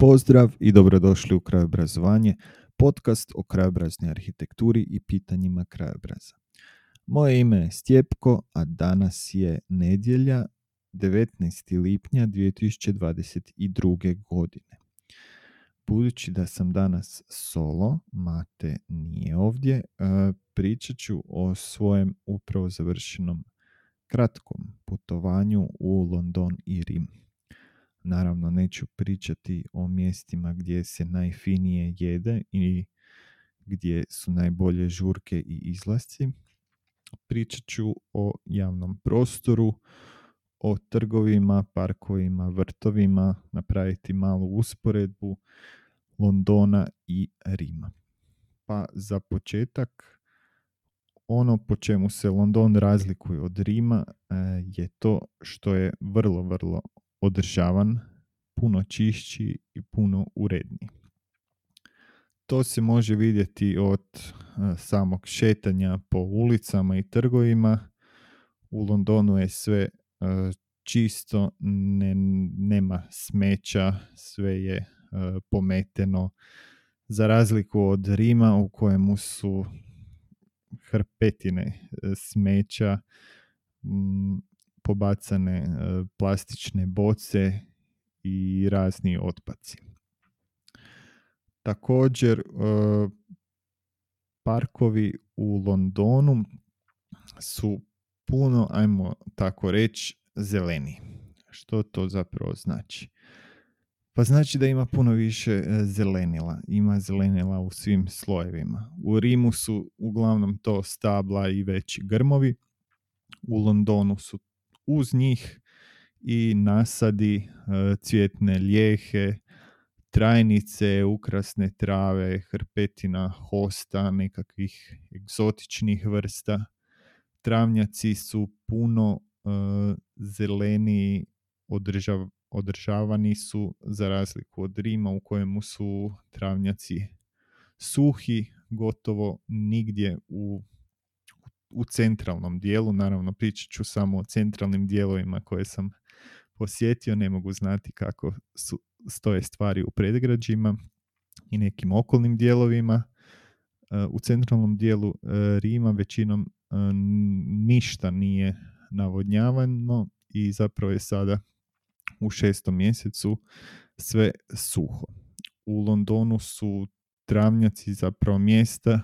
Pozdrav i dobrodošli u Krajobrazovanje, podcast o krajobraznoj arhitekturi i pitanjima krajobraza. Moje ime je Stjepko, a danas je nedjelja 19. lipnja 2022. godine. Budući da sam danas solo, Mate nije ovdje, e, pričat ću o svojem upravo završenom kratkom putovanju u London i Rim. Naravno, neću pričati o mjestima gdje se najfinije jede i gdje su najbolje žurke i izlasci. Pričat ću o javnom prostoru, o trgovima, parkovima, vrtovima, napraviti malu usporedbu Londona i Rima. Pa za početak, ono po čemu se London razlikuje od Rima e, je to što je vrlo, vrlo održavan, puno čišći i puno uredniji. To se može vidjeti od e, samog šetanja po ulicama i trgovima. U Londonu je sve e, čisto, ne, nema smeća, sve je e, pometeno. Za razliku od Rima u kojemu su hrpetine smeća, pobacane plastične boce i razni otpaci. Također, parkovi u Londonu su puno, ajmo tako reći, zeleni. Što to zapravo znači? Pa znači da ima puno više e, zelenila. Ima zelenila u svim slojevima. U Rimu su uglavnom to stabla i veći grmovi. U Londonu su uz njih i nasadi e, cvjetne lijehe, trajnice, ukrasne trave, hrpetina, hosta, nekakvih egzotičnih vrsta. Travnjaci su puno e, održav, održavani su za razliku od Rima u kojemu su travnjaci suhi, gotovo nigdje u u centralnom dijelu, naravno pričat ću samo o centralnim dijelovima koje sam posjetio, ne mogu znati kako su, stoje stvari u predgrađima i nekim okolnim dijelovima. E, u centralnom dijelu e, Rima većinom e, ništa nije navodnjavano i zapravo je sada u šestom mjesecu sve suho. U Londonu su travnjaci zapravo mjesta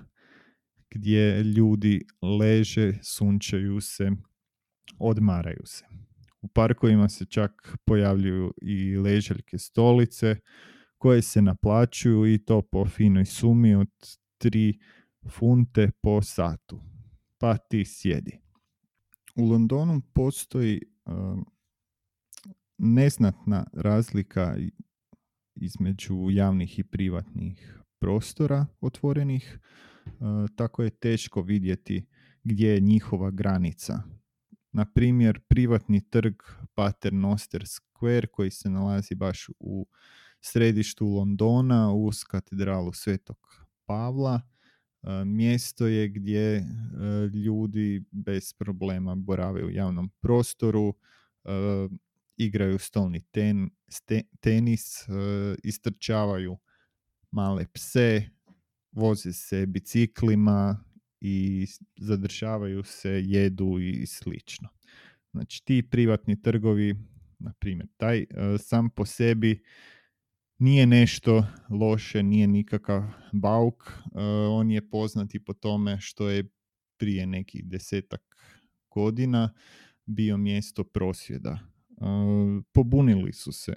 gdje ljudi leže, sunčaju se, odmaraju se. U parkovima se čak pojavljuju i ležaljke stolice koje se naplaćuju i to po finoj sumi od 3 funte po satu. Pa ti sjedi. U Londonu postoji um, neznatna razlika između javnih i privatnih prostora otvorenih tako je teško vidjeti gdje je njihova granica. Na primjer, privatni trg Paternoster Square koji se nalazi baš u središtu Londona uz katedralu Svetog Pavla. E, mjesto je gdje e, ljudi bez problema borave u javnom prostoru, igraju stolni ten, tenis, istrčavaju male pse, voze se biciklima i zadržavaju se, jedu i slično. Znači ti privatni trgovi, na primjer, taj e, sam po sebi nije nešto loše, nije nikakav bauk, e, on je poznat i po tome što je prije nekih desetak godina bio mjesto prosvjeda. E, pobunili su se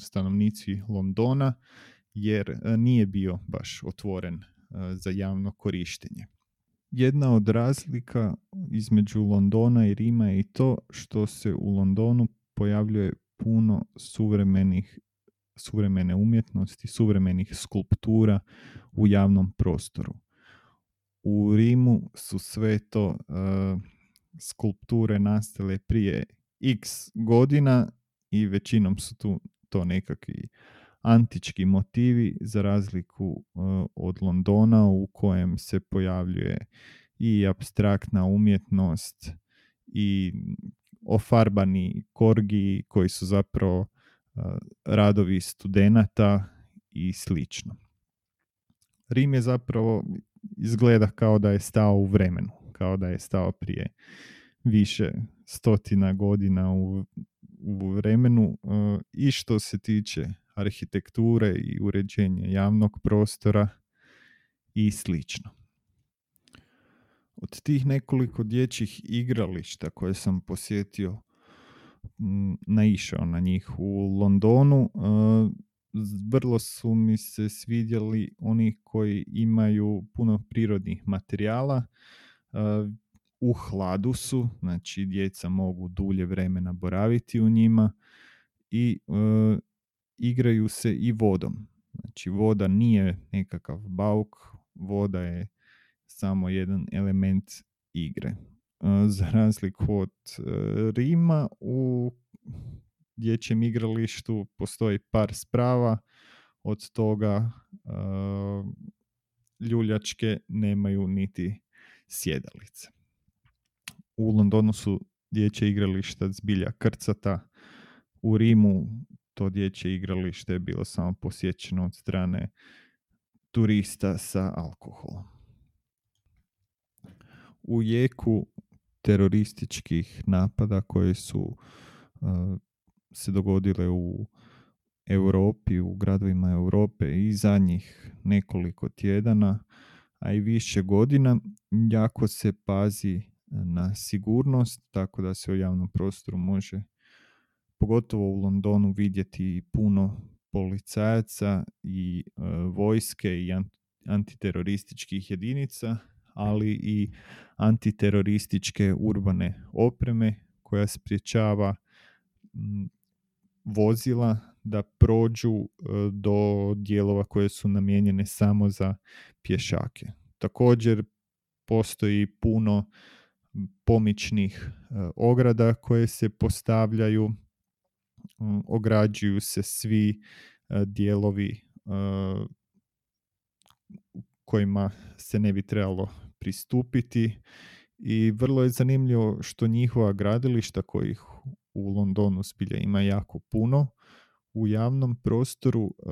stanovnici Londona jer e, nije bio baš otvoren e, za javno korištenje. Jedna od razlika između Londona i Rima je i to što se u Londonu pojavljuje puno suvremenih suvremene umjetnosti, suvremenih skulptura u javnom prostoru. U Rimu su sve to uh, skulpture nastale prije x godina i većinom su tu to nekakvi antički motivi za razliku e, od Londona u kojem se pojavljuje i abstraktna umjetnost i ofarbani korgi koji su zapravo radovi studenata i slično. Rim je zapravo izgleda kao da je stao u vremenu, kao da je stao prije više stotina godina u, u vremenu i što se tiče arhitekture i uređenja javnog prostora i slično. Od tih nekoliko dječjih igrališta koje sam posjetio, naišao na njih u Londonu, vrlo su mi se svidjeli oni koji imaju puno prirodnih materijala, u hladu su, znači djeca mogu dulje vremena boraviti u njima i igraju se i vodom. Znači voda nije nekakav bauk, voda je samo jedan element igre. E, za razliku od e, Rima u dječjem igralištu postoji par sprava, od toga e, ljuljačke nemaju niti sjedalice. U Londonu su dječje igrališta zbilja krcata, u Rimu to dječje igralište je bilo samo posjećeno od strane turista sa alkoholom. U jeku terorističkih napada koji su uh, se dogodile u Europi, u gradovima Europe i zadnjih nekoliko tjedana, a i više godina, jako se pazi na sigurnost, tako da se u javnom prostoru može pogotovo u Londonu vidjeti puno policajaca i e, vojske i antiterorističkih jedinica, ali i antiterorističke urbane opreme koja spriječava vozila da prođu e, do dijelova koje su namijenjene samo za pješake. Također postoji puno pomičnih e, ograda koje se postavljaju ograđuju se svi e, dijelovi e, kojima se ne bi trebalo pristupiti i vrlo je zanimljivo što njihova gradilišta kojih u Londonu spilja ima jako puno u javnom prostoru e,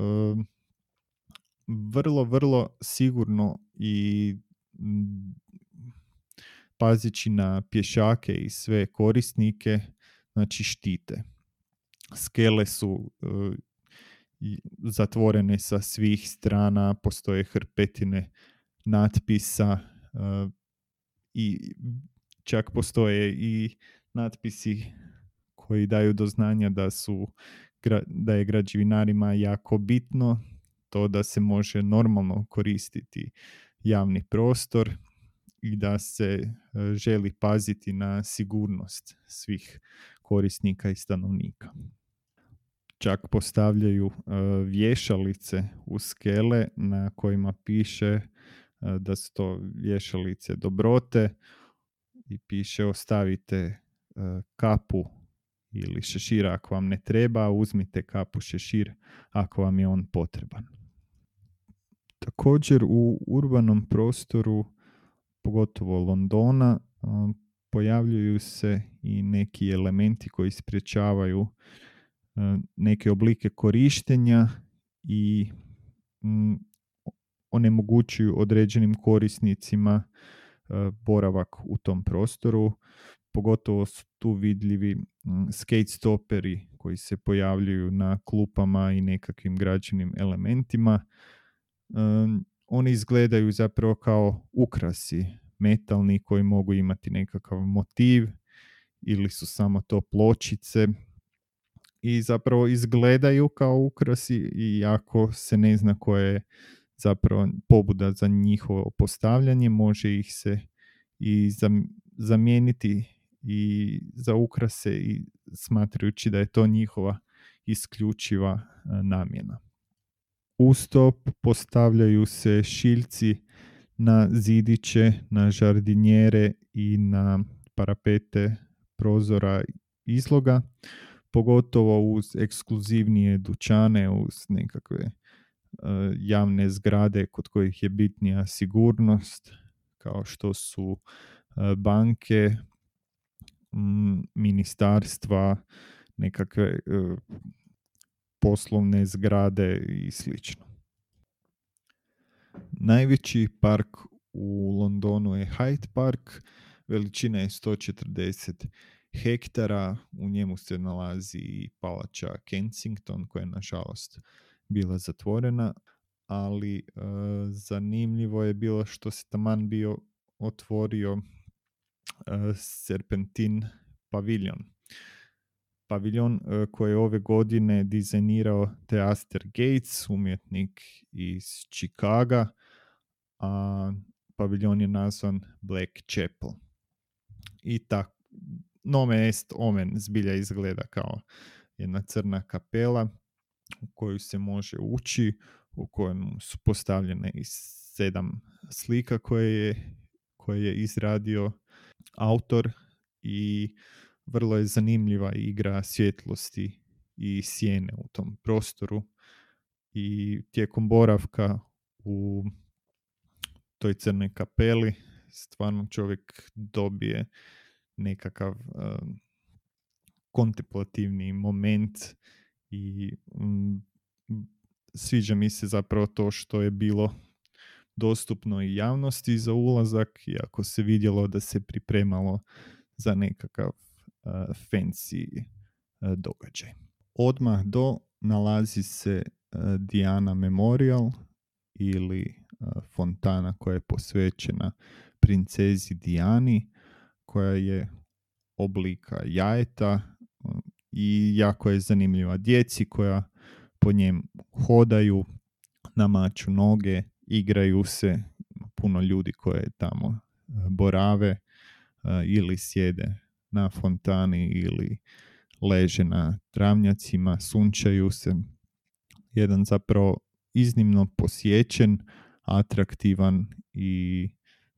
vrlo, vrlo sigurno i pazići na pješake i sve korisnike, znači štite skele su e, zatvorene sa svih strana, postoje hrpetine natpisa e, i čak postoje i natpisi koji daju do znanja da su da je građevinarima jako bitno to da se može normalno koristiti javni prostor i da se e, želi paziti na sigurnost svih korisnika i stanovnika. Čak postavljaju e, vješalice u skele na kojima piše e, da su to vješalice dobrote i piše ostavite e, kapu ili šešira ako vam ne treba, uzmite kapu šešir ako vam je on potreban. Također u urbanom prostoru, pogotovo Londona, pojavljuju se i neki elementi koji sprječavaju e, neke oblike korištenja i onemogućuju određenim korisnicima e, boravak u tom prostoru. Pogotovo su tu vidljivi skate stoperi koji se pojavljuju na klupama i nekakvim građenim elementima. E, oni izgledaju zapravo kao ukrasi metalni koji mogu imati nekakav motiv ili su samo to pločice i zapravo izgledaju kao ukrasi i ako se ne zna koja je zapravo pobuda za njihovo postavljanje, može ih se i zamijeniti i za ukrase i smatrajući da je to njihova isključiva e, namjena. Uz to postavljaju se šiljci na zidiće, na žardinjere i na parapete prozora izloga, pogotovo uz ekskluzivnije dućane, uz nekakve e, javne zgrade kod kojih je bitnija sigurnost, kao što su e, banke, ministarstva, nekakve e, poslovne zgrade i slično. Najveći park u Londonu je Hyde Park, veličina je 140 hektara, u njemu se nalazi i palača Kensington koja je nažalost bila zatvorena, ali e, zanimljivo je bilo što se taman bio otvorio e, Serpentin paviljon. Paviljon e, koji je ove godine dizajnirao Theaster Gates, umjetnik iz Chicaga, a paviljon je nazvan Black Chapel. I tak, nome est omen zbilja izgleda kao jedna crna kapela u koju se može ući, u kojem su postavljene i sedam slika koje je, koje je izradio autor i vrlo je zanimljiva igra svjetlosti i sjene u tom prostoru i tijekom boravka u toj crnoj kapeli stvarno čovjek dobije nekakav uh, kontemplativni moment i sviđa mi se zapravo to što je bilo dostupno i javnosti za ulazak, iako se vidjelo da se pripremalo za nekakav fancy uh, događaj. Odmah do nalazi se uh, Diana Memorial ili fontana koja je posvećena princezi Diani, koja je oblika jajeta i jako je zanimljiva djeci koja po njem hodaju, namaču noge, igraju se, puno ljudi koje tamo borave ili sjede na fontani ili leže na travnjacima, sunčaju se. Jedan zapravo iznimno posjećen, atraktivan i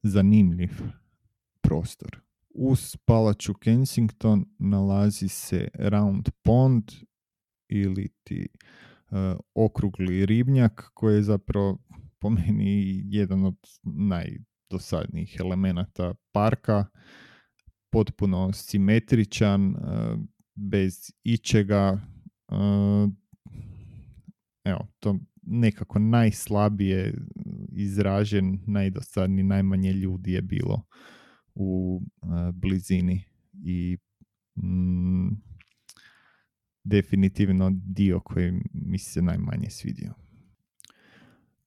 zanimljiv prostor. Uz palaču Kensington nalazi se Round Pond ili ti uh, okrugli ribnjak koji je zapravo po meni jedan od najdosadnijih elemenata parka potpuno simetričan, uh, bez ičega. Uh, evo, to nekako najslabije izražen, najdosadniji, najmanje ljudi je bilo u blizini i mm, definitivno dio koji mi se najmanje svidio.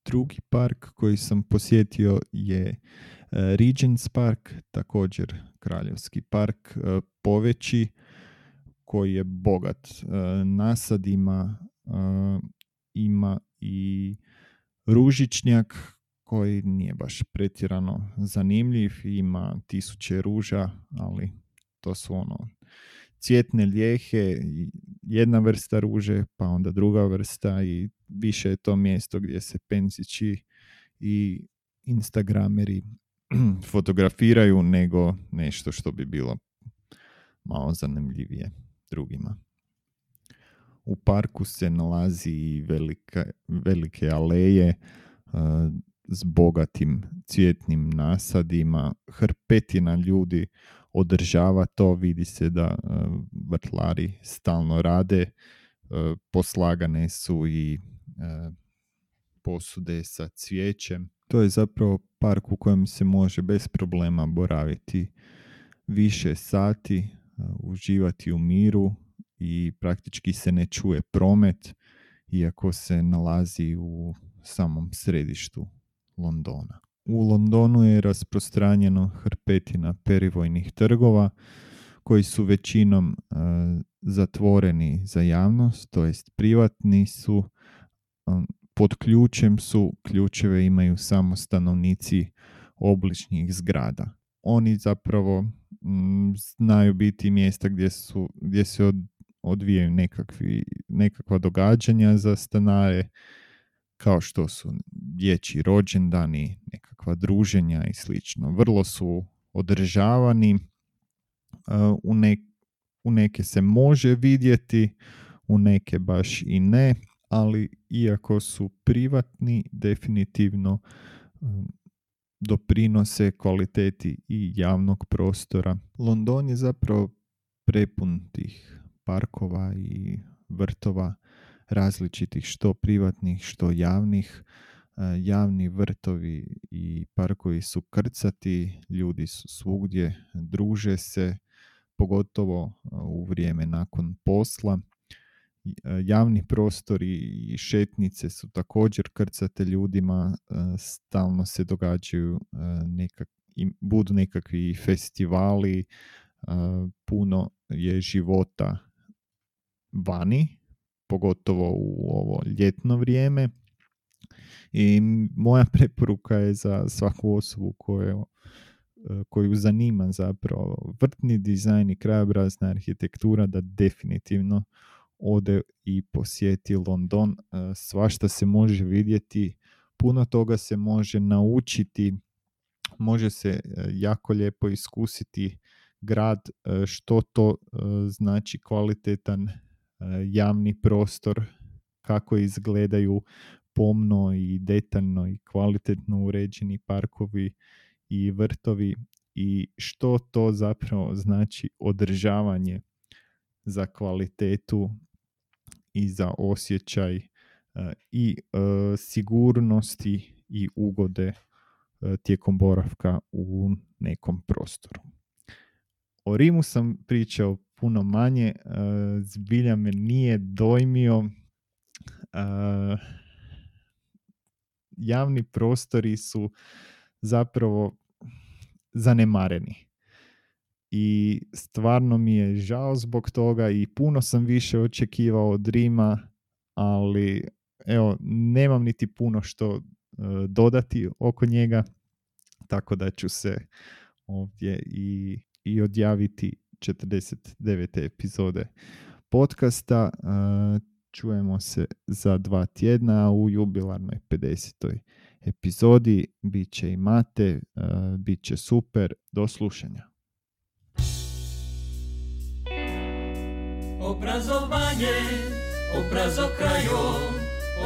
Drugi park koji sam posjetio je Regents Park, također kraljevski park, poveći koji je bogat. Nasadima, ima i ružičnjak koji nije baš pretjerano zanimljiv, ima tisuće ruža, ali to su ono cvjetne lijehe, jedna vrsta ruže, pa onda druga vrsta i više je to mjesto gdje se penzići i instagrameri fotografiraju nego nešto što bi bilo malo zanimljivije drugima. U parku se nalazi velike, velike aleje s bogatim cvjetnim nasadima, hrpetina ljudi održava to, vidi se da vrtlari stalno rade, poslagane su i posude sa cvijećem. To je zapravo park u kojem se može bez problema boraviti više sati, uživati u miru, i praktički se ne čuje promet iako se nalazi u samom središtu Londona. U Londonu je rasprostranjeno hrpetina perivojnih trgova koji su većinom e, zatvoreni za javnost, to jest privatni su, e, pod ključem su, ključeve imaju samo stanovnici obličnih zgrada. Oni zapravo znaju biti mjesta gdje, su, gdje se od, odvijaju nekakvi, nekakva događanja za stanare, kao što su dječji rođendani, nekakva druženja i slično. Vrlo su održavani, u, u neke se može vidjeti, u neke baš i ne, ali iako su privatni, definitivno doprinose kvaliteti i javnog prostora. London je zapravo prepun tih parkova i vrtova različitih, što privatnih, što javnih. E, javni vrtovi i parkovi su krcati, ljudi su svugdje, druže se, pogotovo u vrijeme nakon posla. Javni prostori i šetnice su također krcate ljudima, stalno se događaju nekak, budu nekakvi festivali, puno je života vani, pogotovo u ovo ljetno vrijeme. I moja preporuka je za svaku osobu koju, koju zanima zapravo vrtni dizajn i krajobrazna arhitektura da definitivno ode i posjeti London. Svašta se može vidjeti, puno toga se može naučiti, može se jako lijepo iskusiti grad, što to znači kvalitetan javni prostor, kako izgledaju pomno i detaljno i kvalitetno uređeni parkovi i vrtovi i što to zapravo znači održavanje za kvalitetu i za osjećaj i sigurnosti i ugode tijekom boravka u nekom prostoru. O Rimu sam pričao puno manje, zbilja me nije dojmio. Javni prostori su zapravo zanemareni. I stvarno mi je žao zbog toga i puno sam više očekivao od Rima, ali evo, nemam niti puno što dodati oko njega, tako da ću se ovdje i, i odjaviti 49. epizode podcasta. Čujemo se za dva tjedna u jubilarnoj 50. epizodi. Biće i mate, bit će super. Do slušanja. Obrazowanie, obrazo kraju,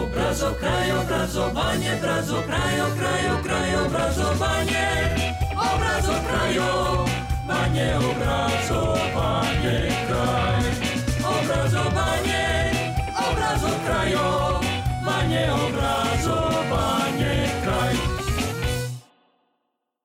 obrazo kraju, obrazowanie, obrazo kraju, kraju, kraju, obrazowanie, obrazo kraju, banie, obrazowanie, kraj, obrazowanie, obrazo kraju, banie, obrazowanie.